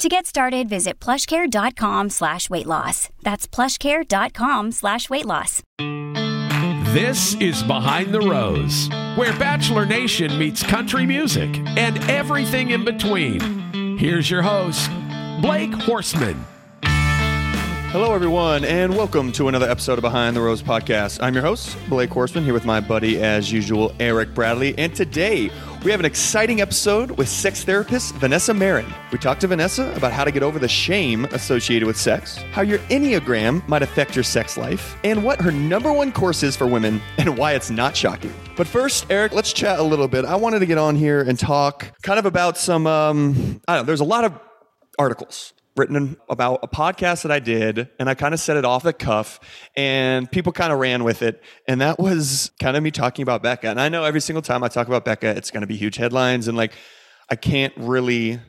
To get started, visit plushcare.com slash weight loss. That's plushcare.com slash weight loss. This is Behind the Rose, where Bachelor Nation meets country music and everything in between. Here's your host, Blake Horstmann. Hello, everyone, and welcome to another episode of Behind the Rose podcast. I'm your host, Blake Horstmann, here with my buddy, as usual, Eric Bradley. And today, we have an exciting episode with sex therapist Vanessa Marin. We talked to Vanessa about how to get over the shame associated with sex, how your Enneagram might affect your sex life, and what her number one course is for women and why it's not shocking. But first, Eric, let's chat a little bit. I wanted to get on here and talk kind of about some, um, I don't know, there's a lot of articles written about a podcast that I did, and I kind of set it off the cuff, and people kind of ran with it. And that was kind of me talking about Becca. And I know every single time I talk about Becca, it's going to be huge headlines, and like I can't really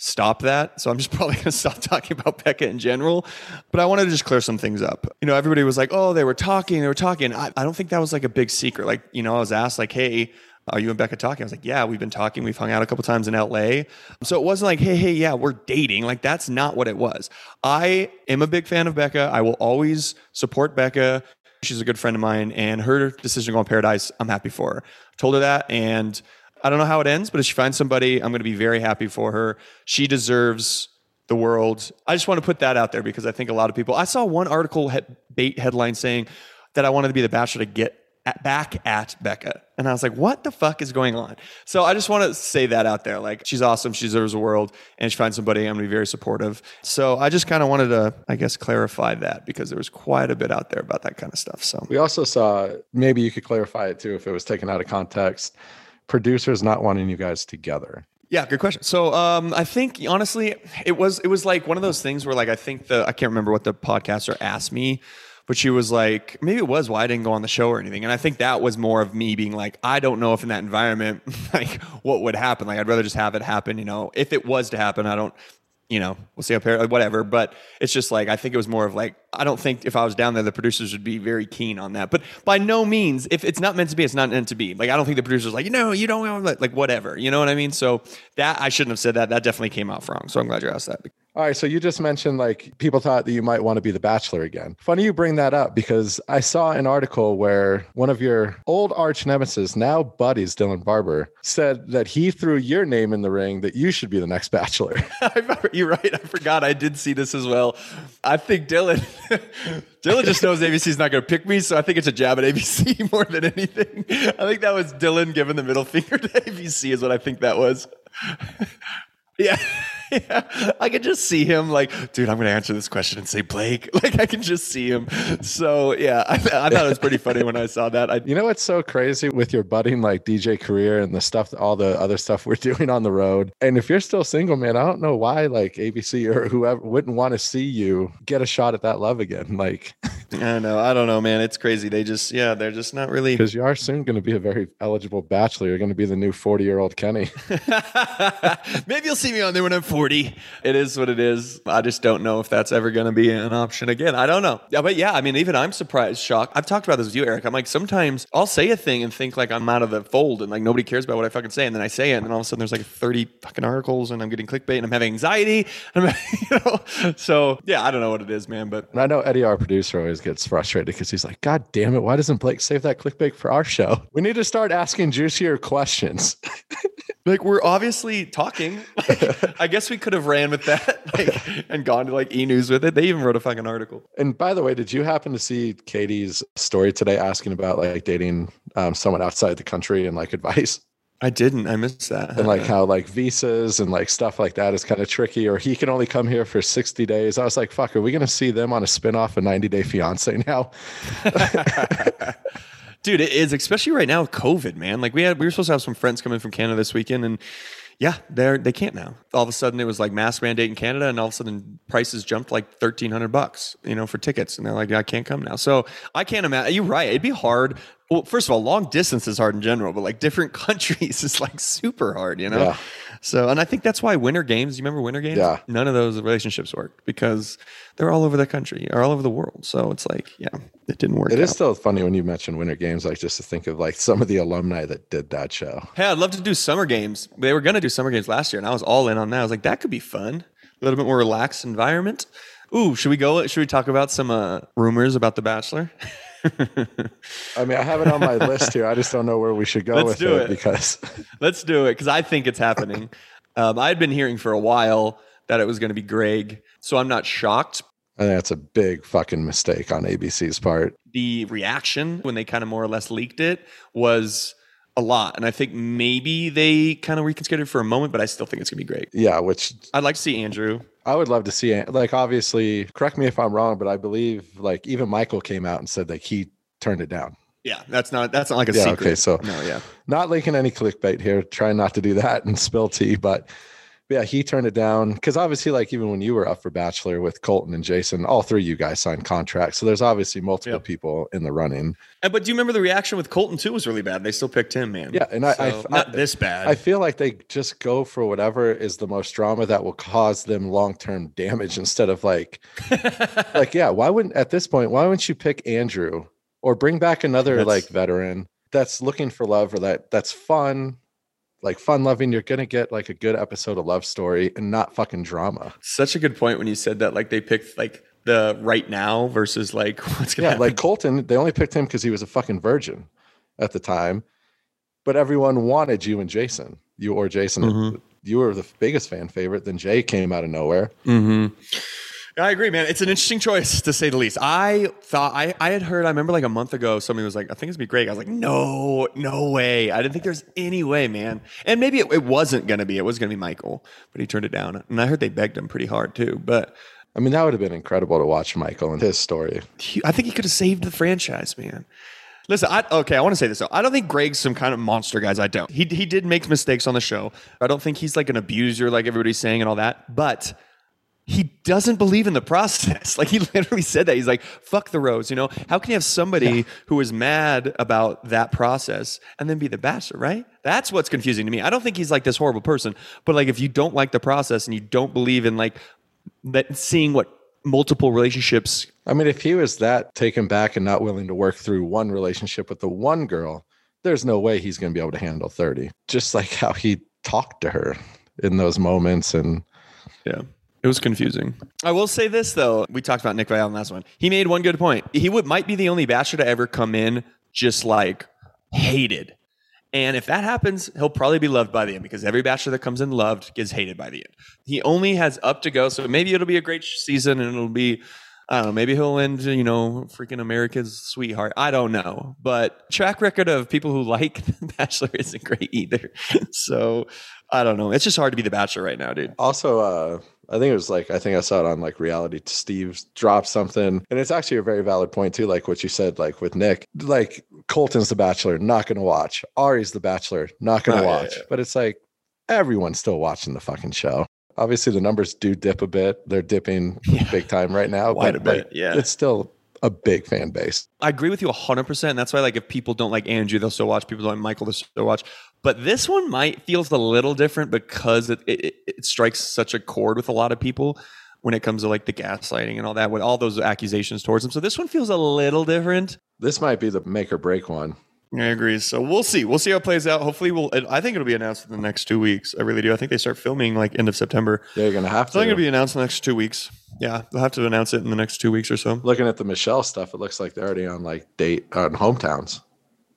stop that. So I'm just probably going to stop talking about Becca in general. But I wanted to just clear some things up. You know, everybody was like, oh, they were talking, they were talking. I, I don't think that was like a big secret. Like, you know, I was asked, like, hey, are you and Becca talking? I was like, yeah, we've been talking. We've hung out a couple times in LA. So it wasn't like, hey, hey, yeah, we're dating. Like, that's not what it was. I am a big fan of Becca. I will always support Becca. She's a good friend of mine, and her decision to go on Paradise, I'm happy for her. Told her that, and I don't know how it ends, but if she finds somebody, I'm going to be very happy for her. She deserves the world. I just want to put that out there because I think a lot of people. I saw one article he- bait headline saying that I wanted to be the Bachelor to get at, back at Becca. And I was like, what the fuck is going on? So I just want to say that out there. Like, she's awesome. She deserves the world. And she finds somebody, I'm going to be very supportive. So I just kind of wanted to, I guess, clarify that because there was quite a bit out there about that kind of stuff. So we also saw, maybe you could clarify it too if it was taken out of context, producers not wanting you guys together. Yeah, good question. So um, I think honestly, it was it was like one of those things where like I think the I can't remember what the podcaster asked me but she was like, maybe it was why I didn't go on the show or anything. And I think that was more of me being like, I don't know if in that environment, like what would happen. Like I'd rather just have it happen, you know, if it was to happen, I don't, you know, we'll see here, whatever. But it's just like, I think it was more of like, I don't think if I was down there, the producers would be very keen on that. But by no means, if it's not meant to be, it's not meant to be. Like, I don't think the producers like, you know, you don't, want like, whatever. You know what I mean? So that, I shouldn't have said that. That definitely came out wrong. So I'm glad you asked that. All right. So you just mentioned like people thought that you might want to be the bachelor again. Funny you bring that up because I saw an article where one of your old arch nemesis, now buddies, Dylan Barbour, said that he threw your name in the ring that you should be the next bachelor. You're right. I forgot. I did see this as well. I think Dylan. Dylan just knows ABC's not going to pick me, so I think it's a jab at ABC more than anything. I think that was Dylan giving the middle finger to ABC, is what I think that was. yeah. Yeah, I could just see him like, dude, I'm going to answer this question and say Blake. Like, I can just see him. So, yeah, I, I thought it was pretty funny when I saw that. I, you know what's so crazy with your budding like DJ career and the stuff, all the other stuff we're doing on the road? And if you're still single, man, I don't know why like ABC or whoever wouldn't want to see you get a shot at that love again. Like, I know. I don't know, man. It's crazy. They just, yeah, they're just not really. Because you are soon going to be a very eligible bachelor. You're going to be the new 40 year old Kenny. Maybe you'll see me on there when I'm 40. It is what it is. I just don't know if that's ever going to be an option again. I don't know. Yeah, but yeah, I mean, even I'm surprised, shocked. I've talked about this with you, Eric. I'm like, sometimes I'll say a thing and think like I'm out of the fold and like nobody cares about what I fucking say. And then I say it, and then all of a sudden there's like 30 fucking articles and I'm getting clickbait and I'm having anxiety. I'm, you know, so yeah, I don't know what it is, man. But and I know Eddie, our producer, always gets frustrated because he's like, God damn it, why doesn't Blake save that clickbait for our show? We need to start asking juicier questions. like we're obviously talking. Like, I guess we could have ran with that like, and gone to like e news with it. They even wrote a fucking article. And by the way, did you happen to see Katie's story today asking about like dating um, someone outside the country and like advice? I didn't. I missed that. And like how like visas and like stuff like that is kind of tricky, or he can only come here for 60 days. I was like, fuck, are we going to see them on a spinoff of 90 Day Fiance now? Dude, it is, especially right now with COVID, man. Like we had, we were supposed to have some friends coming from Canada this weekend, and Yeah, they're they can't now. All of a sudden, it was like mask mandate in Canada, and all of a sudden, prices jumped like thirteen hundred bucks, you know, for tickets, and they're like, I can't come now. So I can't imagine. You're right. It'd be hard. Well, first of all, long distance is hard in general, but like different countries is like super hard, you know. Yeah. So, and I think that's why winter games. You remember winter games? Yeah. None of those relationships worked because they're all over the country or all over the world. So it's like, yeah, it didn't work. It is out. still funny when you mention Winter Games, like just to think of like some of the alumni that did that show. Hey, I'd love to do summer games. They were going to do summer games last year, and I was all in on that. I was like, that could be fun. A little bit more relaxed environment. Ooh, should we go? Should we talk about some uh, rumors about The Bachelor? I mean, I have it on my list here. I just don't know where we should go Let's with do it, it. because Let's do it because I think it's happening. um, I had been hearing for a while that it was going to be Greg, so I'm not shocked. I think that's a big fucking mistake on ABC's part. The reaction when they kind of more or less leaked it was a lot, and I think maybe they kind of reconsidered for a moment, but I still think it's going to be great. Yeah, which I'd like to see Andrew. I would love to see. it. Like, obviously, correct me if I'm wrong, but I believe like even Michael came out and said like he turned it down. Yeah, that's not that's not like a Yeah, secret. okay, so- no, yeah. Not linking any clickbait here, trying not to do that and spill tea, but yeah, he turned it down because obviously, like even when you were up for Bachelor with Colton and Jason, all three of you guys signed contracts. So there's obviously multiple Yep. people in the running. And, but do you remember the reaction with Colton too was really bad. They still picked him, man. Yeah, and I- I- So, I- not this bad. I feel like they just go for whatever is the most drama that will cause them long term damage instead of like, like yeah. Why wouldn't at this point? Why wouldn't you pick Andrew or bring back another That's- like veteran that's looking for love or that that's fun, like fun loving? You're gonna get like a good episode of love story and not fucking drama. Such a good point when you said that. Like they picked like the right now versus like what's gonna Yeah, happen. like Colton, they only picked him because he was a fucking virgin at the time, but everyone wanted you and Jason, you or Jason. Mhm. You were the biggest fan favorite. Then Jay came out of nowhere. Mm-hmm. I agree, man. It's an interesting choice to say the least. I thought I, I had heard. I remember like a month ago, somebody was like, "I think it's gonna be Greg." I was like, "No, no way!" I didn't think there's any way, man. And maybe it, it wasn't gonna be. It was gonna be Michael, but he turned it down. And I heard they begged him pretty hard too. But I mean, that would have been incredible to watch Michael and his story. he, I think he could have saved the franchise, man. Listen, I, okay, I want to say this though. I don't think Greg's some kind of monster, guys. I don't. He he did make mistakes on the show. I don't think he's like an abuser, like everybody's saying and all that. But he doesn't believe in the process. Like he literally said that. He's like, "Fuck the rose." You know, how can you have somebody who is mad about that process and then be the bachelor? Right? That's what's confusing to me. I don't think he's like this horrible person. But like, if you don't like the process and you don't believe in like that, seeing what multiple relationships I mean, if he was that taken back and not willing to work through one relationship with the one girl, there's no way he's going to be able to handle 30. Just like how he talked to her in those moments. And Yeah. It was confusing. I will say this though. We talked about Nick Viall in the last one. He made one good point. He would might be the only bachelor to ever come in just like hated. And if that happens, he'll probably be loved by the end because every bachelor that comes in loved gets hated by the end. He only has up to go. So maybe it'll be a great season and it'll be I don't know, maybe he'll end, you know, freaking America's sweetheart. I don't know. But track record of people who like The Bachelor isn't great either. So I don't know. It's just hard to be the bachelor right now, dude. also, uh, I think it was like, I think I saw it on like reality. Steve dropped something. And it's actually a very valid point, too. Like what you said, like with Nick, like Colton's the bachelor, not going to watch. Arie's the bachelor, not going to Oh, watch. yeah. But it's like everyone's still watching the fucking show. Obviously, the numbers do dip a bit. They're dipping Yeah. big time right now. Quite but a bit, like, yeah. It's still a big fan base. I agree with you 100%. And that's why, like, if people don't like Andrew, they'll still watch. People don't like Michael, they'll still watch. But this one might feels a little different because it, it, it strikes such a chord with a lot of people when it comes to like the gaslighting and all that, with all those accusations towards him. So this one feels a little different. This might be the make or break one. I agree. So we'll see. We'll see how it plays out. Hopefully, we'll. I think it'll be announced in the next two weeks. I really do. I think they start filming like end of September. They're going to have So I to. think it'll be announced in the next two weeks. Yeah, they'll have to announce it in the next two weeks or so. Looking at the Michelle stuff, it looks like they're already on like date on hometowns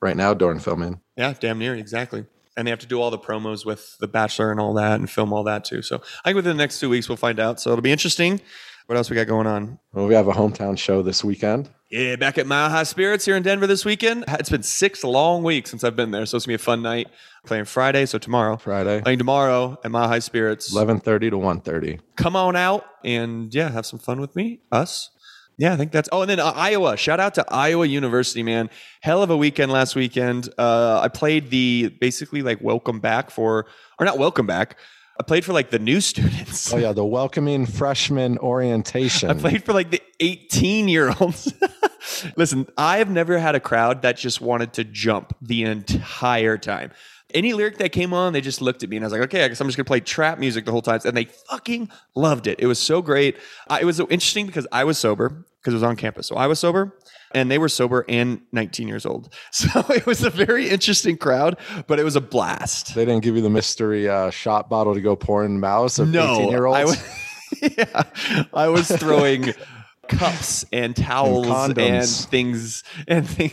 right now during filming. Yeah, damn near exactly. And they have to do all the promos with The Bachelor and all that, and film all that too. So I think within the next two weeks we'll find out. So it'll be interesting. What else we got going on? Well, we have a hometown show this weekend. Yeah, back at Mile High Spirits here in Denver this weekend. It's been six long weeks since I've been there, so it's gonna be a fun night. Playing Friday, so tomorrow. Friday, Playing tomorrow at Mile High Spirits. eleven thirty to one thirty. Come on out and yeah, have some fun with me, us. Yeah, I think that's. Oh, and then uh, Iowa. Shout out to Iowa University, man. Hell of a weekend last weekend. Uh, I played the basically like welcome back for, or not welcome back. I played for like the new students. Oh yeah, the welcoming freshman orientation. I played for like the 18 year olds. Listen, I have never had a crowd that just wanted to jump the entire time. Any lyric that came on, they just looked at me and I was like, okay, I guess I'm just gonna play trap music the whole time. And they fucking loved it. It was so great. Uh, it was so interesting because I was sober because it was on campus. So I was sober and they were sober and 19 years old. So it was a very interesting crowd, but it was a blast. They didn't give you the mystery uh, shot bottle to go pour in mouths of No, 18 year olds. I was, yeah, I was throwing cups and towels And and, things and thing,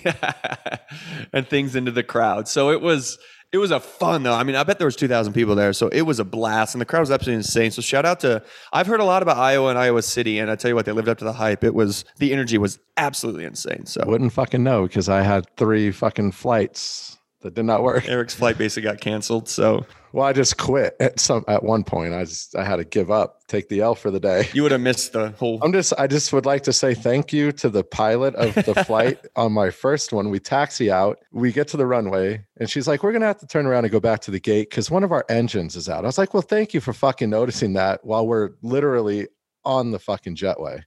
and things into the crowd. So it was it was a fun though. I mean, I bet there was two thousand people there, so it was a blast, and the crowd was absolutely insane. So shout out to I've heard a lot about Iowa and Iowa City, and I tell you what, they lived up to the hype. It was the energy was absolutely insane. So Wouldn't fucking know because I had three fucking flights that did not work. Eric's flight basically got canceled. So Well, I just quit at some at one point. I just I had to give up, take the L for the day. you would have missed the whole. I'm just I just would like to say thank you to the pilot of the flight on my first one. We taxi out, we get to the runway, and she's like, We're gonna have to turn around and go back to the gate because one of our engines is out. I was like, Well, thank you for fucking noticing that while we're literally on the fucking jetway,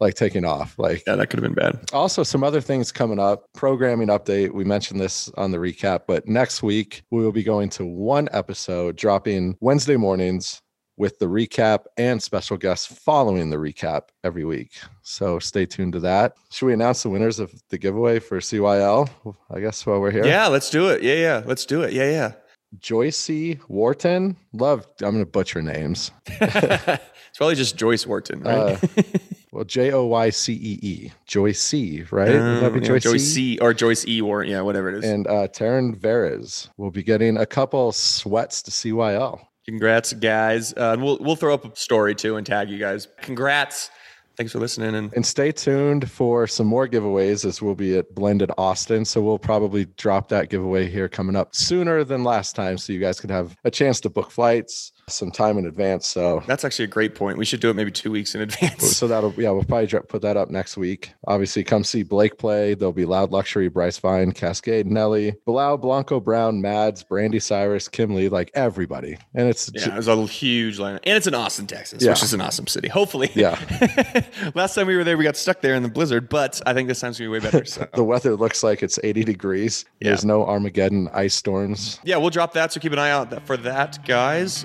like taking off. Like Yeah, that could have been bad. also, some other things coming up. Programming update. We mentioned this on the recap, but next week we will be going to one episode dropping Wednesday mornings with the recap and special guests following the recap every week. So stay tuned to that. Should we announce the winners of the giveaway for CYL? I guess while we're here. Yeah, let's do it. Yeah, yeah, let's do it. Yeah, yeah. Joycey Wharton. Love, I'm going to butcher names. it's probably just Joyce Wharton, right? Uh, well, J O Y C E E. Joycey, right? Would that Um, yeah, Joycey? Joyce C or Joyce E Wharton. Yeah, whatever it is. and uh, Taryn Veres will be getting a couple sweats to CYL. Congrats, guys. Uh, and we'll we'll throw up a story too and tag you guys. Congrats. Thanks for listening. And And stay tuned for some more giveaways as we'll be at Blended Austin. So we'll probably drop that giveaway here coming up sooner than last time. So you guys can have a chance to book flights some time in advance. So that's actually a great point. We should do it maybe two weeks in advance. so that'll yeah, we'll probably put that up next week. Obviously, come see Blake play. There'll be Loud Luxury, Bryce Vine, Kaskade, Nelly, Bilal, Blanco Brown, Mads, Brandi Cyrus, Kim Lee, like everybody. And it's Yeah, it was a huge line, and it's in Austin, Texas, Yeah. which is an awesome city. Hopefully, Yeah. Last time we were there, we got stuck there in the blizzard, but I think this time's gonna be way better. So. the weather looks like it's 80 degrees. There's no Armageddon ice storms. yeah, we'll drop that. So keep an eye out for that, guys.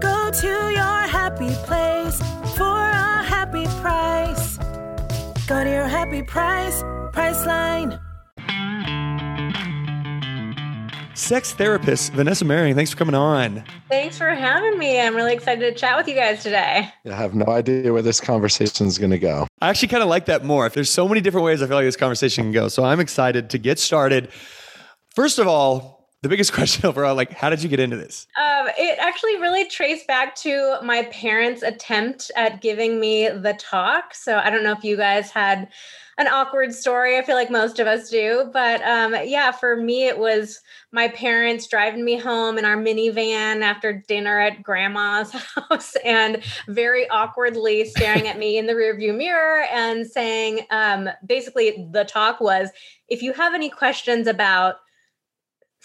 Go to your happy place for a happy price. Go to your happy price, Priceline. Sex therapist Vanessa Marin, thanks for coming on. Thanks for having me. I'm really excited to chat with you guys today. I have no idea where this conversation is going to go. I actually kind of like that more. If there's so many different ways I feel like this conversation can go. So I'm excited to get started. First of all, the biggest question overall, like, how did you get into this? Um, it actually really traced back to my parents' attempt at giving me the talk. So I don't know if you guys had an awkward story. I feel like most of us do. But um, yeah, for me, it was my parents driving me home in our minivan after dinner at grandma's house and very awkwardly staring at me in the rearview mirror and saying, um, basically, the talk was if you have any questions about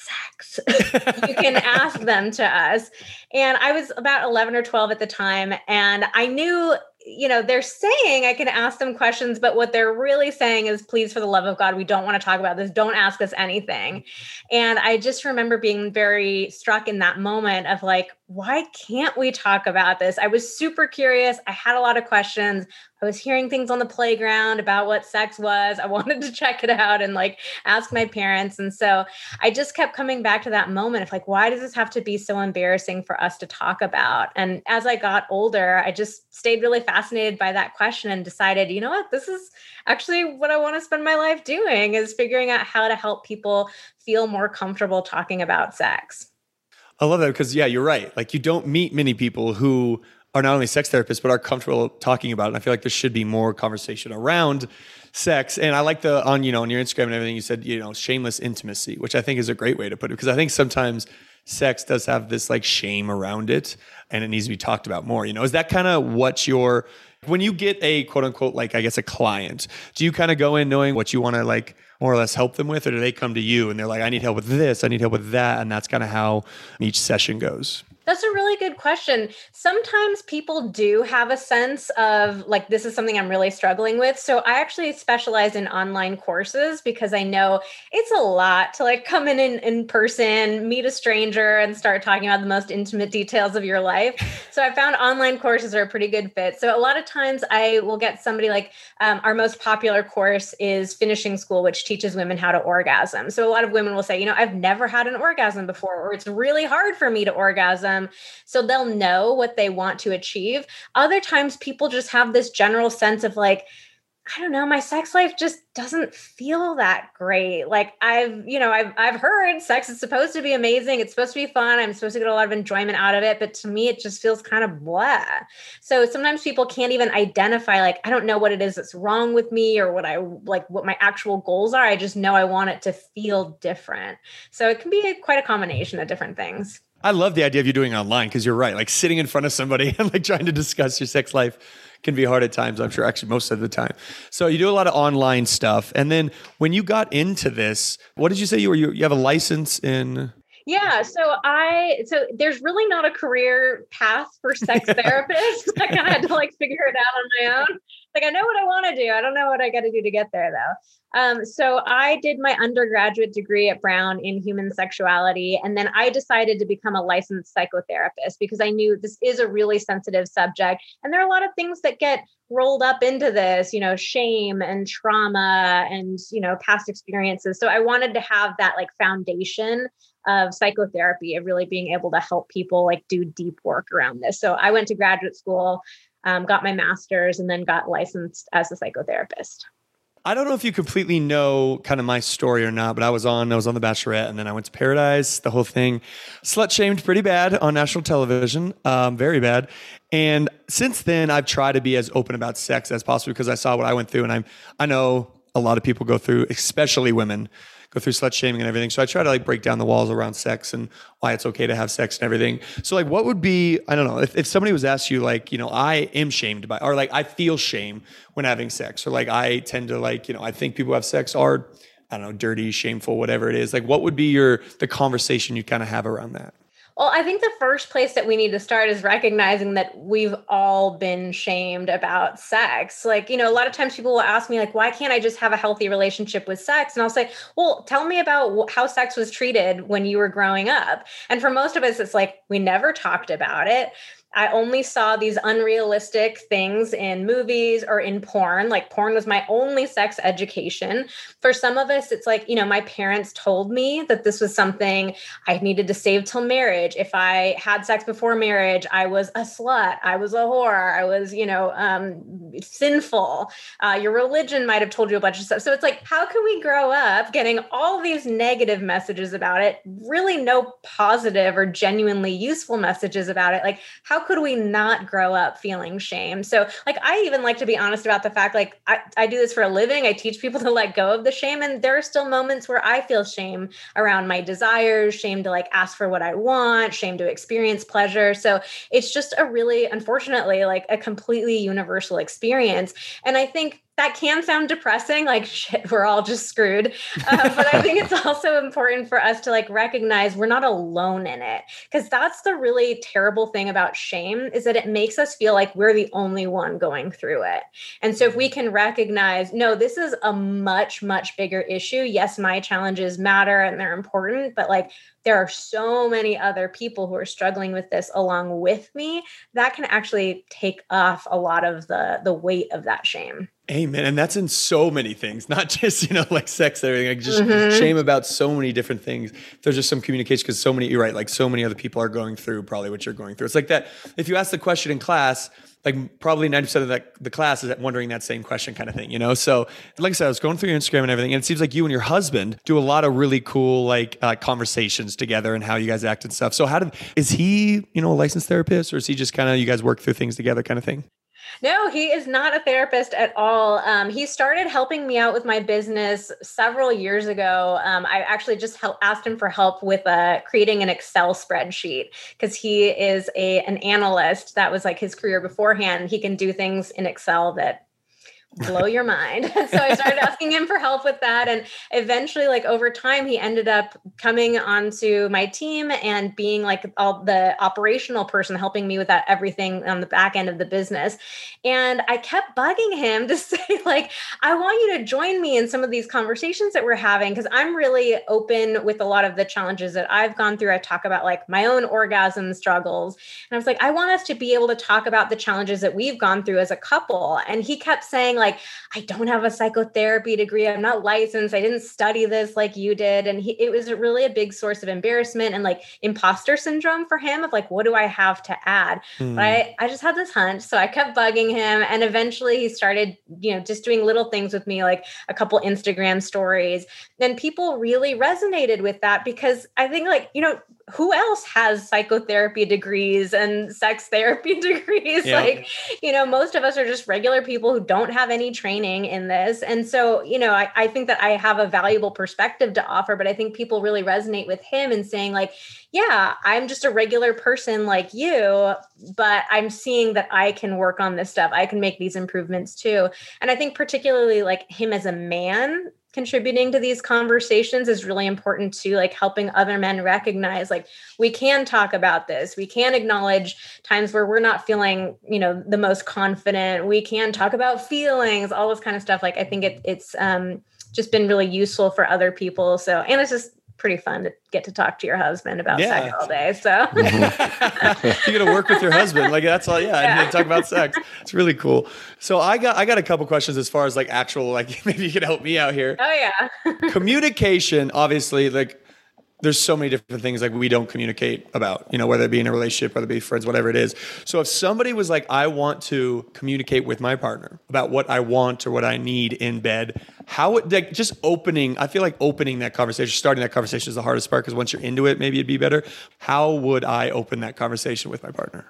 sex, you can ask them to us. And I was about 11 or 12 at the time. And I knew, you know, they're saying I can ask them questions, but what they're really saying is, please, for the love of God, we don't want to talk about this. Don't ask us anything. Mm-hmm. And I just remember being very struck in that moment of like, why can't we talk about this? I was super curious. I had a lot of questions. I was hearing things on the playground about what sex was. I wanted to check it out and like ask my parents. And so I just kept coming back to that moment of like, why does this have to be so embarrassing for us to talk about? And as I got older, I just stayed really fascinated by that question and decided, you know what, this is actually what I want to spend my life doing is figuring out how to help people feel more comfortable talking about sex. I love that because yeah, you're right. Like you don't meet many people who are not only sex therapists but are comfortable talking about it. And I feel like there should be more conversation around sex. And I like the on you know on your Instagram and everything you said you know shameless intimacy, which I think is a great way to put it because I think sometimes sex does have this like shame around it and it needs to be talked about more. You know, is that kind of what your when you get a quote unquote like I guess a client, do you kind of go in knowing what you want to like more or less help them with, or do they come to you and they're like, I need help with this, I need help with that, and that's kind of how each session goes? That's a really good question. Sometimes people do have a sense of like, this is something I'm really struggling with. So I actually specialize in online courses because I know it's a lot to like come in, in in person, meet a stranger, and start talking about the most intimate details of your life. So I found online courses are a pretty good fit. So a lot of times I will get somebody like um, our most popular course is Finishing School, which teaches women how to orgasm. So a lot of women will say, you know, I've never had an orgasm before, or it's really hard for me to orgasm them so they'll know what they want to achieve. Other times, people just have this general sense of like, I don't know, my sex life just doesn't feel that great. Like I've, you know, I've I've heard sex is supposed to be amazing. It's supposed to be fun. I'm supposed to get a lot of enjoyment out of it, but to me it just feels kind of blah. So sometimes people can't even identify like I don't know what it is that's wrong with me or what I like what my actual goals are. I just know I want it to feel different. So it can be a, quite a combination of different things. I love the idea of you doing online because you're right. Like sitting in front of somebody and like trying to discuss your sex life can be hard at times. I'm sure, actually, most of the time. So you do a lot of online stuff. And then when you got into this, what did you say you were? You, you have a license in? Yeah, so I so there's really not a career path for sex therapists. I kind of had to like figure it out on my own. Like I know what I want to do. I don't know what I got to do to get there though. Um, so I did my undergraduate degree at Brown in human sexuality, and then I decided to become a licensed psychotherapist because I knew this is a really sensitive subject, and there are a lot of things that get rolled up into this, you know, shame and trauma and you know past experiences. So I wanted to have that like foundation of psychotherapy of really being able to help people like do deep work around this. So I went to graduate school, um, got my master's, and then got licensed as a psychotherapist. I don't know if you completely know kind of my story or not, but I was on, I was on The Bachelorette, and then I went to Paradise, the whole thing. Slut shamed pretty bad on national television, um, very bad. And since then, I've tried to be as open about sex as possible because I saw what I went through, and I'm, I know a lot of people go through, especially women, go through slut shaming and everything. So I try to like break down the walls around sex and why it's okay to have sex and everything. So like, what would be I don't know if, if somebody was asked you like you know I am shamed by or like I feel shame when having sex or like I tend to like you know I think people have sex are I don't know dirty, shameful, whatever it is. Like, what would be your the conversation you kind of have around that? Well, I think the first place that we need to start is recognizing that we've all been shamed about sex. Like, you know, a lot of times people will ask me, like, why can't I just have a healthy relationship with sex? And I'll say, well, tell me about how sex was treated when you were growing up. And for most of us, it's like, we never talked about it. I only saw these unrealistic things in movies or in porn. Like porn was my only sex education. For some of us, it's like, you know, my parents told me that this was something I needed to save till marriage. If I had sex before marriage, I was a slut, I was a whore, I was, you know, um, sinful. Uh, your religion might have told you a bunch of stuff. So it's like, how can we grow up getting all these negative messages about it, really no positive or genuinely useful messages about it? Like, how could we not grow up feeling shame? So, like, I even like to be honest about the fact, like, I, I do this for a living. I teach people to let go of the shame. And there are still moments where I feel shame around my desires, shame to like ask for what I want, shame to experience pleasure. So, it's just a really, unfortunately, like a completely universal experience. And I think that can sound depressing like shit we're all just screwed. Uh, but i think it's also important for us to like recognize we're not alone in it because that's the really terrible thing about shame is that it makes us feel like we're the only one going through it. And so if we can recognize no this is a much much bigger issue. Yes my challenges matter and they're important but like there are so many other people who are struggling with this along with me, that can actually take off a lot of the the weight of that shame. Amen. And that's in so many things, not just, you know, like sex and everything, like just mm-hmm. shame about so many different things. There's just some communication because so many, you're right, like so many other people are going through probably what you're going through. It's like that. If you ask the question in class, like probably 90% of that, the class is wondering that same question kind of thing, you know? So like I said, I was going through your Instagram and everything, and it seems like you and your husband do a lot of really cool like uh, conversations together and how you guys act and stuff. So how did, is he, you know, a licensed therapist or is he just kind of, you guys work through things together kind of thing? No, he is not a therapist at all. Um, he started helping me out with my business several years ago. Um, I actually just help, asked him for help with uh, creating an Excel spreadsheet because he is a an analyst. That was like his career beforehand. He can do things in Excel that blow your mind. so I started asking him for help with that. And eventually, like over time, he ended up coming onto my team and being like all the operational person helping me with that everything on the back end of the business. And I kept bugging him to say, like, I want you to join me in some of these conversations that we're having because I'm really open with a lot of the challenges that I've gone through. I talk about like my own orgasm struggles. And I was like, I want us to be able to talk about the challenges that we've gone through as a couple. And he kept saying, like, I don't have a psychotherapy degree. I'm not licensed. I didn't study this like you did. And he, it was really a big source of embarrassment and like imposter syndrome for him of like, what do I have to add? Mm. But I, I just had this hunch. So I kept bugging him. And eventually he started, you know, just doing little things with me, like a couple Instagram stories. And people really resonated with that because I think like, you know, who else has psychotherapy degrees and sex therapy degrees? Yeah. Like, you know, most of us are just regular people who don't have any training in this. And so, you know, I, I think that I have a valuable perspective to offer, but I think people really resonate with him and saying, like, yeah, I'm just a regular person like you, but I'm seeing that I can work on this stuff. I can make these improvements too. And I think, particularly like him as a man, contributing to these conversations is really important too like helping other men recognize like we can talk about this. We can acknowledge times where we're not feeling you know the most confident. We can talk about feelings all this kind of stuff. Like i think it, it's um just been really useful for other people. So and it's just pretty fun to get to talk to your husband about yeah. sex all day. So mm-hmm. you're gonna work with your husband. Like that's all. Yeah, yeah. and talk about sex. It's really cool. So I got I got a couple questions as far as like actual like maybe you could help me out here. Oh yeah. Communication, obviously, like there's so many different things like we don't communicate about, you know, whether it be in a relationship, whether it be friends, whatever it is. So if somebody was like, I want to communicate with my partner about what I want or what I need in bed, how would like just opening, I feel like opening that conversation, starting that conversation is the hardest part because once you're into it, maybe it'd be better. How would I open that conversation with my partner?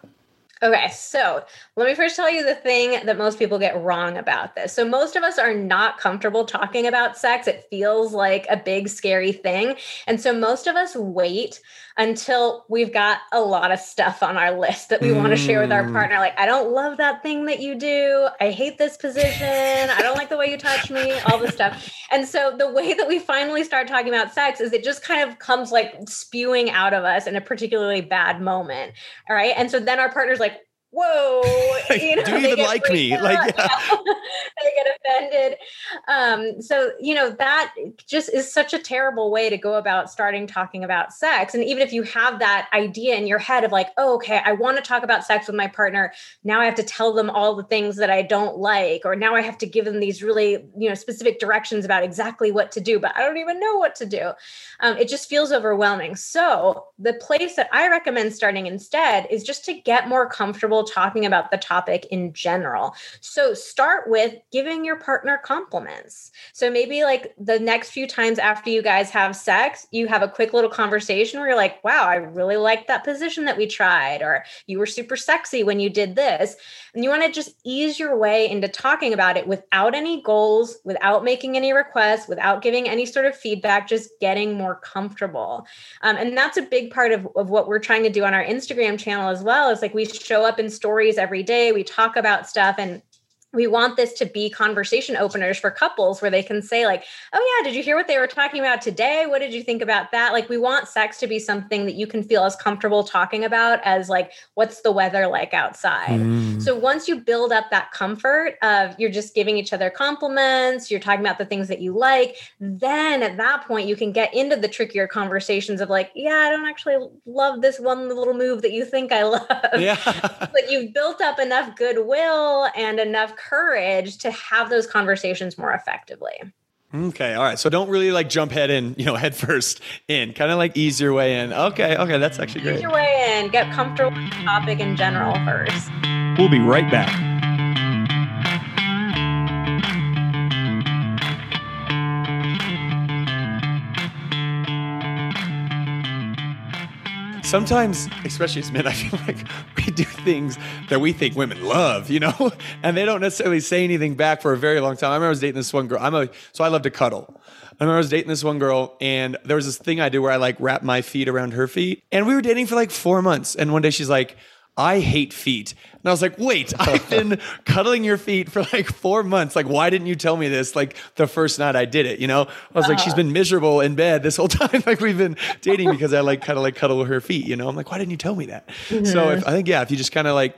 Okay, so let me first tell you the thing that most people get wrong about this. So, most of us are not comfortable talking about sex. It feels like a big, scary thing. And so, most of us wait until we've got a lot of stuff on our list that we mm. want to share with our mm. partner. Like, I don't love that thing that you do. I hate this position. I don't like the way you touch me, all this stuff. And so, the way that we finally start talking about sex is it just kind of comes like spewing out of us in a particularly bad moment. All right. And so, then our partner's like, whoa you know, do you even like me like yeah. they get offended. Um so you know that just is such a terrible way to go about starting talking about sex. And even if you have that idea in your head of like oh okay i want to talk about sex with my partner. Now i have to tell them all the things that i don't like or now i have to give them these really you know specific directions about exactly what to do but i don't even know what to do. Um, it just feels overwhelming. So the place that i recommend starting instead is just to get more comfortable talking about the topic in general. So start with giving your partner compliments. So maybe like the next few times after you guys have sex, you have a quick little conversation where you're like, wow, I really like that position that we tried, or you were super sexy when you did this. And you want to just ease your way into talking about it without any goals, without making any requests, without giving any sort of feedback, just getting more comfortable. Um, and that's a big part of, of what we're trying to do on our Instagram channel as well. Is like we show up in stories every day, we talk about stuff and we want this to be conversation openers for couples where they can say like oh yeah did you hear what they were talking about today? What did you think about that? Like we want sex to be something that you can feel as comfortable talking about as like what's the weather like outside? Mm. so once you build up that comfort of you're just giving each other compliments you're talking about the things that you like then at that point you can get into the trickier conversations of like yeah i don't actually love this one little move that you think i love. Yeah. But you've built up enough goodwill and enough courage to have those conversations more effectively. Okay, all right. So don't really like jump head in, you know, head first in. Kind of like ease your way in. Okay, okay, that's actually great. Ease your way in. Get comfortable with the topic in general first. We'll be right back. Sometimes, especially as men, I feel like we do things that we think women love, you know, and they don't necessarily say anything back for a very long time. I remember I was dating this one girl. I'm a so I love to cuddle. I remember I was dating this one girl, and there was this thing I do where I like wrap my feet around her feet, and we were dating for like four months. And one day she's like, I hate feet. And I was like, wait, I've been cuddling your feet for like four months. Like, why didn't you tell me this like the first night I did it? You know, I was uh like, she's been miserable in bed this whole time. like, we've been dating because I like kind of like cuddle her feet, you know? I'm like, why didn't you tell me that? Mm-hmm. So if, I think, yeah, if you just kind of like,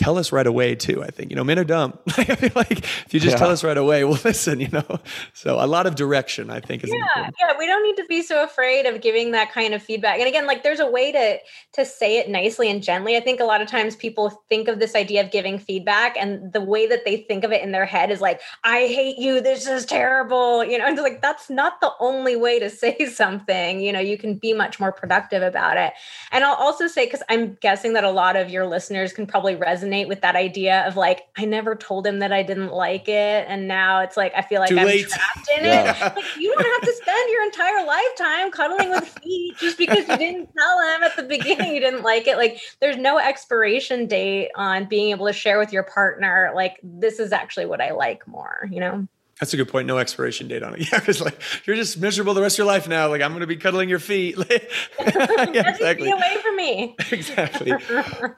tell us right away too. I think you know men are dumb. I feel like if you just yeah. tell us right away, we'll listen. You know, so a lot of direction I think is yeah, important. yeah. We don't need to be so afraid of giving that kind of feedback. And again, like there's a way to to say it nicely and gently. I think a lot of times people think of this idea of giving feedback, and the way that they think of it in their head is like, "I hate you. This is terrible." You know, and like that's not the only way to say something. You know, you can be much more productive about it. And I'll also say because I'm guessing that a lot of your listeners can probably resonate resonate with that idea of like I never told him that I didn't like it, and now it's like I feel like Too I'm late. trapped in yeah. it. Like you don't have to spend your entire lifetime cuddling with feet just because you didn't tell him at the beginning you didn't like it. Like there's no expiration date on being able to share with your partner like this is actually what I like more. You know. That's a good point. No expiration date on it. Yeah, because like you're just miserable the rest of your life now. Like I'm going to be cuddling your feet. yeah, exactly. Be away from me. exactly.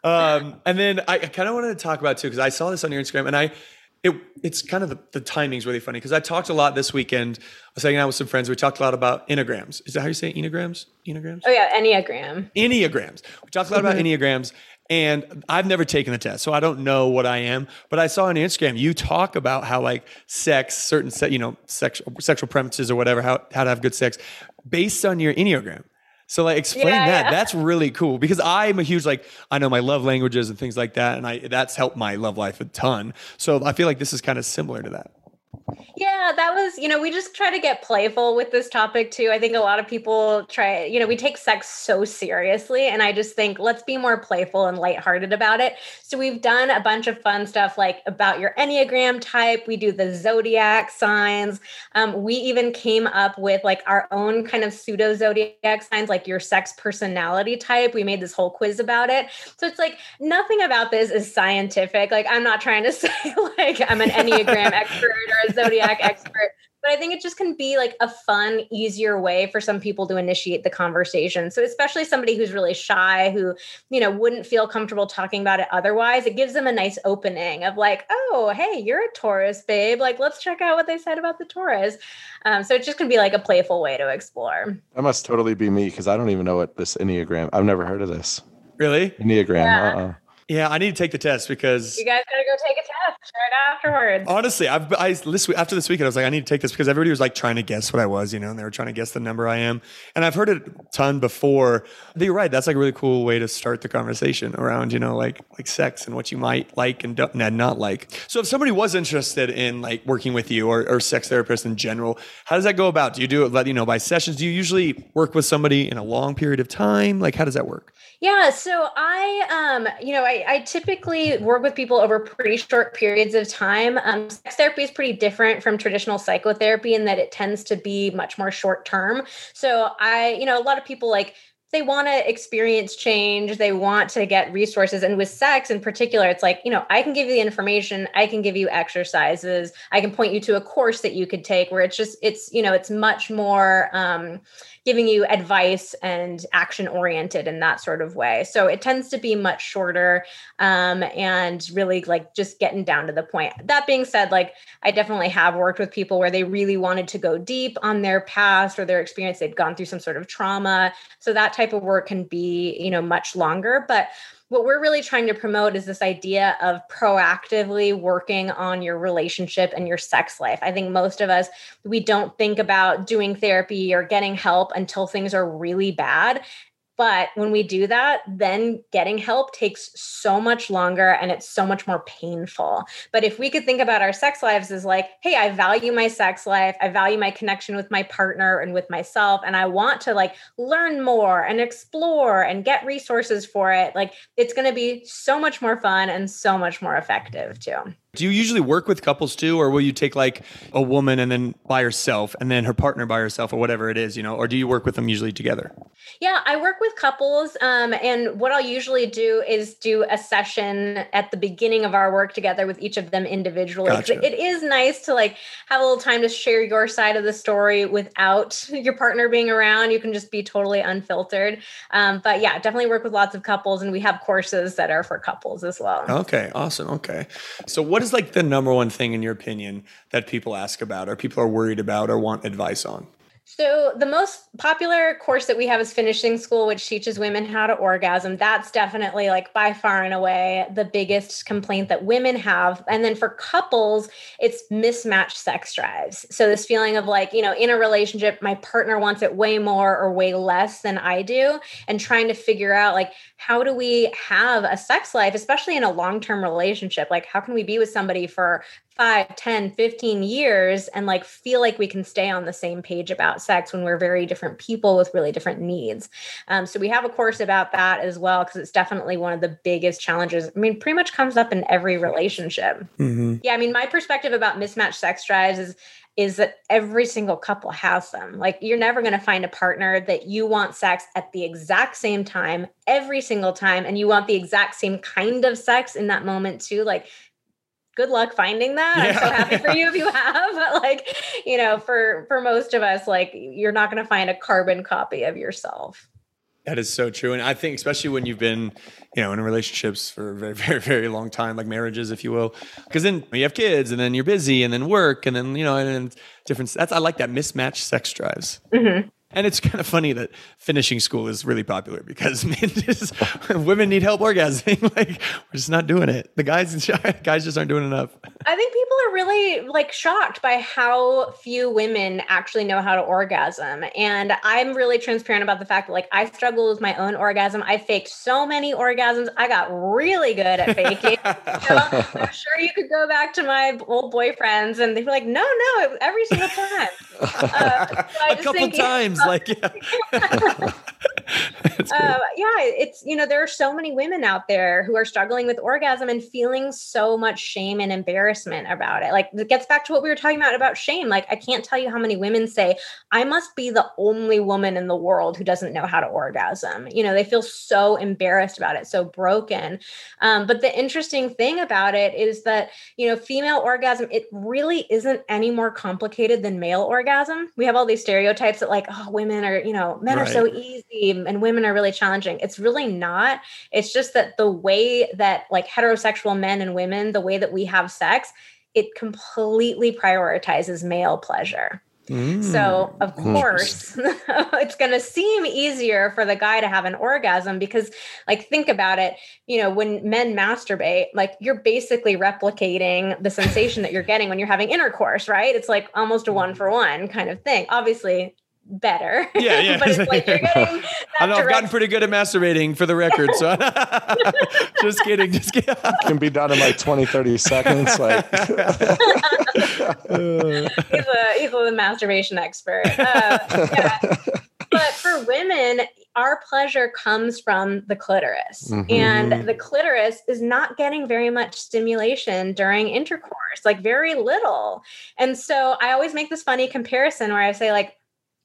Um, and then I, I kind of wanted to talk about too because I saw this on your Instagram and I, it it's kind of the, the timing's really funny because I talked a lot this weekend. I was hanging out with some friends. We talked a lot about enneagrams. Is that how you say enneagrams? Enneagrams? Oh yeah, enneagram. Enneagrams. We talked a lot about mm-hmm. enneagrams, and I've never taken the test, so I don't know what I am. But I saw on Instagram you talk about how like sex, certain se- you know sexual sexual preferences or whatever, how how to have good sex, based on your enneagram. So like explain yeah, that. Yeah. That's really cool because I'm a huge like I know my love languages and things like that, and I that's helped my love life a ton. So I feel like this is kind of similar to that. Yeah, that was, you know, we just try to get playful with this topic too. I think a lot of people try, you know, we take sex so seriously. And I just think let's be more playful and lighthearted about it. So we've done a bunch of fun stuff like about your Enneagram type. We do the zodiac signs. Um, we even came up with like our own kind of pseudo zodiac signs, like your sex personality type. We made this whole quiz about it. So it's like nothing about this is scientific. Like I'm not trying to say like I'm an Enneagram expert or a zodiac expert but I think it just can be like a fun, easier way for some people to initiate the conversation. So, especially somebody who's really shy, who, you know, wouldn't feel comfortable talking about it otherwise, it gives them a nice opening of like, oh, hey, you're a Taurus, babe. Like, let's check out what they said about the Taurus. Um, so, it just can be like a playful way to explore. That must totally be me because I don't even know what this Enneagram, I've never heard of this. Really? Enneagram. Yeah. Uh-uh. Yeah, I need to take the test because you guys gotta go take a test right afterwards. Honestly, I've I this after this weekend I was like I need to take this because everybody was like trying to guess what I was, you know, and they were trying to guess the number I am. And I've heard it a ton before. But you're right. That's like a really cool way to start the conversation around, you know, like like sex and what you might like and, and not like. So if somebody was interested in like working with you or, or sex therapist in general, how does that go about? Do you do it let you know by sessions? Do you usually work with somebody in a long period of time? Like how does that work? Yeah, so I, um, you know, I, I, typically work with people over pretty short periods of time. Um, sex therapy is pretty different from traditional psychotherapy in that it tends to be much more short term. So I, you know, a lot of people like they want to experience change they want to get resources and with sex in particular it's like you know i can give you the information i can give you exercises i can point you to a course that you could take where it's just it's you know it's much more um, giving you advice and action oriented in that sort of way. So it tends to be much shorter um, and really like just getting down to the point. That being said, like I definitely have worked with people where they really wanted to go deep on their past or their experience. They'd gone through some sort of trauma. So that type of work can be, you know, much longer. But what we're really trying to promote is this idea of proactively working on your relationship and your sex life. I think most of us, we don't think about doing therapy or getting help until things are really bad. But when we do that, then getting help takes so much longer and it's so much more painful. But if we could think about our sex lives as like, hey, I value my sex life, I value my connection with my partner and with myself, and I want to like learn more and explore and get resources for it, like it's going to be so much more fun and so much more effective too. Do you usually work with couples too, or will you take like a woman and then by herself and then her partner by herself or whatever it is, you know, or do you work with them usually together? Yeah, I work with couples. Um, and what I'll usually do is do a session at the beginning of our work together with each of them individually. Gotcha. It is nice to like have a little time to share your side of the story without your partner being around. You can just be totally unfiltered. Um, but yeah, definitely work with lots of couples, and we have courses that are for couples as well. Okay, awesome. Okay. So, what is like the number one thing in your opinion that people ask about or people are worried about or want advice on? So, the most popular course that we have is Finishing School, which teaches women how to orgasm. That's definitely, like, by far and away the biggest complaint that women have. And then for couples, it's mismatched sex drives. So, this feeling of like, you know, in a relationship, my partner wants it way more or way less than I do, and trying to figure out, like, how do we have a sex life, especially in a long term relationship? Like, how can we be with somebody for 5 10 15 years and like feel like we can stay on the same page about sex when we're very different people with really different needs um, so we have a course about that as well because it's definitely one of the biggest challenges i mean pretty much comes up in every relationship Mm-hmm. yeah i mean my perspective about mismatched sex drives is is that every single couple has them. Like you're never going to find a partner that you want sex at the exact same time every single time and you want the exact same kind of sex in that moment too. Like good luck finding that. I'm so Yeah. happy for you if you have. But like, you know, for for most of us like you're not going to find a carbon copy of yourself. That is so true. And I think, especially when you've been, you know, in relationships for a very, very, very long time, like marriages, if you will, because then you have kids and then you're busy and then work and then, you know, and then different. That's, I like that mismatched sex drives. Mhm. And it's kind of funny that finishing school is really popular because men just, women need help orgasming. like we're just not doing it. The guys, guys just aren't doing enough. I think people are really like shocked by how few women actually know how to orgasm. And I'm really transparent about the fact that like I struggle with my own orgasm. I faked so many orgasms. I got really good at faking. Know, I'm sure you could go back to my old boyfriends and they'd be like, no, no, every single time. Uh, so a couple think- times, like, yeah. Uh, yeah, it's you know there are so many women out there who are struggling with orgasm and feeling so much shame and embarrassment about it. Like it gets back to what we were talking about about shame. Like I can't tell you how many women say I must be the only woman in the world who doesn't know how to orgasm. You know they feel so embarrassed about it, so broken. Um, but the interesting thing about it is that you know female orgasm it really isn't any more complicated than male orgasm. We have all these stereotypes that like oh women are you know men are so easy and women are really challenging. It's really not. It's just that the way that like heterosexual men and women, the way that we have sex, it completely prioritizes male pleasure. Mm. So, of course, it's going to seem easier for the guy to have an orgasm because, like, think about it. You know, when men masturbate, like, you're basically replicating the sensation that you're getting when you're having intercourse, right? It's like almost a one for one kind of thing. Obviously, better. Yeah, yeah. but it's like you're getting. That I know I've gotten pretty good at masturbating for the record. So just kidding. Just kidding. Can be done in like 20, 30 seconds. Like, he's a he's a masturbation expert. Uh, yeah. But for women, our pleasure comes from the clitoris, Mhm. and the clitoris is not getting very much stimulation during intercourse, like very little. And so I always make this funny comparison where I say, like,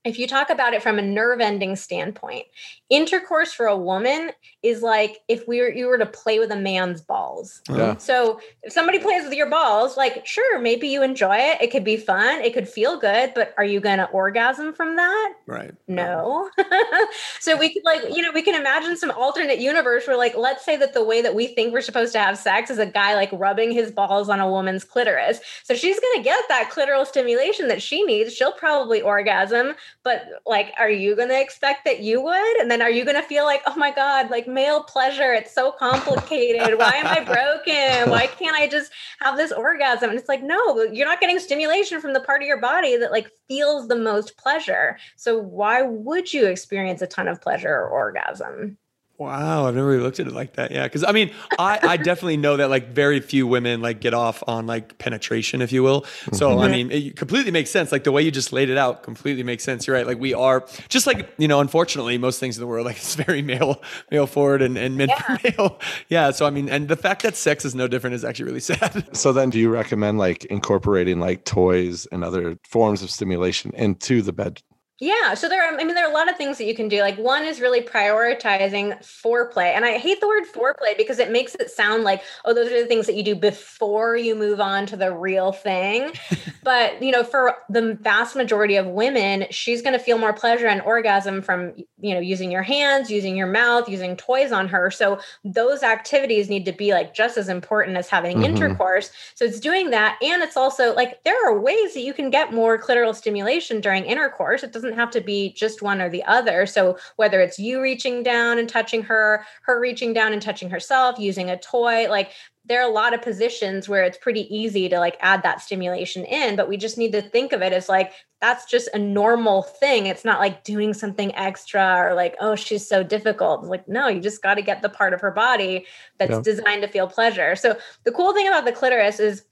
if you talk about it from a nerve ending standpoint, intercourse for a woman is like if we were you were to play with a man's balls. Yeah. So if somebody plays with your balls, like sure, maybe you enjoy it. It could be fun. It could feel good, but are you gonna orgasm from that? Right. No. so we could like, you know, we can imagine some alternate universe where like let's say that the way that we think we're supposed to have sex is a guy like rubbing his balls on a woman's clitoris. So she's going to get that clitoral stimulation that she needs. She'll probably orgasm, but like are you going to expect that you would? And then are you going to feel like, "Oh my god, like male pleasure, it's so complicated. Why am I broken? Why can't I just have this orgasm?" And it's like, "No, you're not getting stimulation from the part of your body that like feels the most pleasure. So why would you experience a ton of pleasure or orgasm? Wow, I've never really looked at it like that. Yeah, because I mean, I, I definitely know that like very few women like get off on like penetration, if you will. So I mm-hmm. mean, it completely makes sense. Like the way you just laid it out completely makes sense. You're right. Like we are just like you know, unfortunately, most things in the world like it's very male male forward and, and meant for male. Yeah. So I mean, and the fact that sex is no different is actually really sad. So then do you recommend like incorporating like toys and other forms of stimulation into the bed? Yeah, so there are I mean there are a lot of things that you can do. Like one is really prioritizing foreplay. And I hate the word foreplay because it makes it sound like oh those are the things that you do before you move on to the real thing. but, you know, for the vast majority of women, she's going to feel more pleasure and orgasm from, you know, using your hands, using your mouth, using toys on her. So those activities need to be like just as important as having Mhm. intercourse. So it's doing that and it's also like there are ways that you can get more clitoral stimulation during intercourse. It doesn't have to be just one or the other. So whether it's you reaching down and touching her, her reaching down and touching herself, using a toy, like there are a lot of positions where it's pretty easy to like add that stimulation in, but we just need to think of it as like that's just a normal thing. It's not like doing something extra or like, oh, she's so difficult. It's like, no, you just got to get the part of her body that's Yeah. designed to feel pleasure. So the cool thing about the clitoris is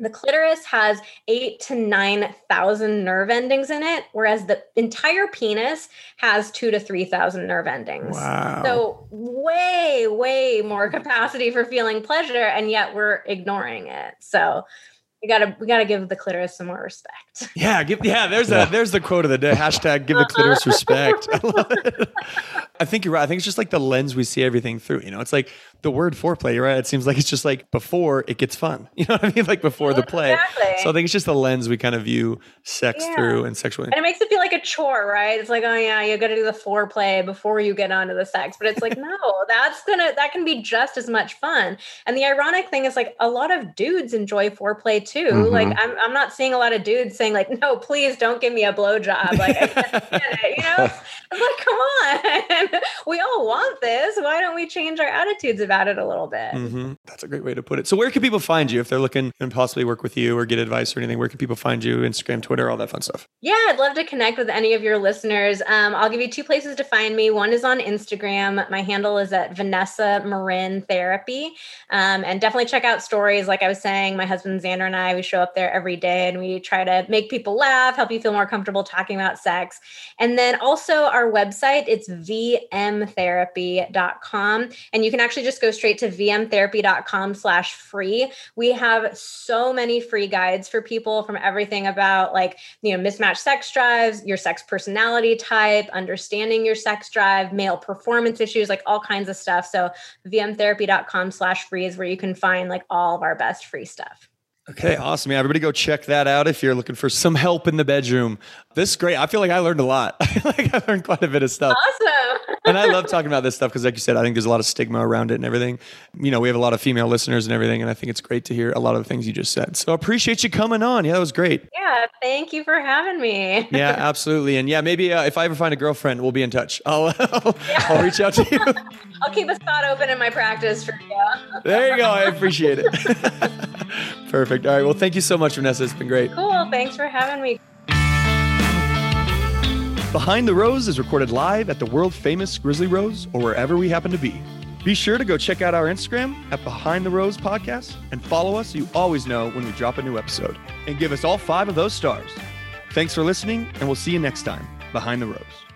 the clitoris has eight to nine thousand nerve endings in it, whereas the entire penis has two to three thousand nerve endings. Wow. So way, way more capacity for feeling pleasure, and yet we're ignoring it. So we gotta we gotta give the clitoris some more respect. Yeah, give yeah. There's a there's the quote of the day. Hashtag give the clitoris respect. I love it. I think you're right. I think it's just like the lens we see everything through. You know, it's like the word foreplay. You're right. It seems like it's just like before it gets fun. You know what I mean? Like before the play. Exactly. So I think it's just the lens we kind of view sex Yeah. through and sexual. And it makes it feel like a chore, right? It's like, oh yeah, you got to do the foreplay before you get onto the sex. But it's like, no, that's gonna that can be just as much fun. And the ironic thing is, like, a lot of dudes enjoy foreplay too. Mhm. Like, I'm I'm not seeing a lot of dudes saying like, no, please don't give me a blowjob. Like, I can't stand it. You know, it's like, come on, we all want this. Why don't we change our attitudes about it a little bit? hmm That's a great way to put it. So where can people find you if they're looking and possibly work with you or get advice or anything? Where can people find you? Instagram, Twitter, all that fun stuff. Yeah, I'd love to connect with any of your listeners. Um, I'll give you two places to find me. One is on Instagram. My handle is at Vanessa Marin Therapy. Um, and definitely check out stories. Like I was saying, my husband Xander and I, we show up there every day and we try to make people laugh, help you feel more comfortable talking about sex. And then also our website, it's vmtherapy.com. And you can actually just go straight to vmtherapy.com slash free. We have so many free guides for people from everything about like, you know, mismatched sex drives, your sex personality type, understanding your sex drive, male performance issues, like all kinds of stuff. So vmtherapy.com slash free is where you can find like all of our best free stuff. Okay, awesome. Yeah, everybody go check that out if you're looking for some help in the bedroom. This is great. I feel like I learned a lot. I feel like I learned quite a bit of stuff. Awesome. And I love talking about this stuff because, like you said, I think there's a lot of stigma around it and everything. You know, we have a lot of female listeners and everything, and I think it's great to hear a lot of the things you just said. So I appreciate you coming on. Yeah, that was great. yeah, thank you for having me. Yeah, absolutely. And yeah, maybe uh, if I ever find a girlfriend, we'll be in touch. I'll, I'll, I'll reach out to you. I'll keep a spot open in my practice for you. There you go. I appreciate it. Perfect. All right. Well, thank you so much, Vanessa. It's been great. Cool. Thanks for having me. Behind the Rose is recorded live at the world famous Grizzly Rose or wherever we happen to be. Be sure to go check out our Instagram at Behind the Rose Podcast and follow us so you always know when we drop a new episode. And give us all five of those stars. Thanks for listening, and we'll see you next time, Behind the Rose.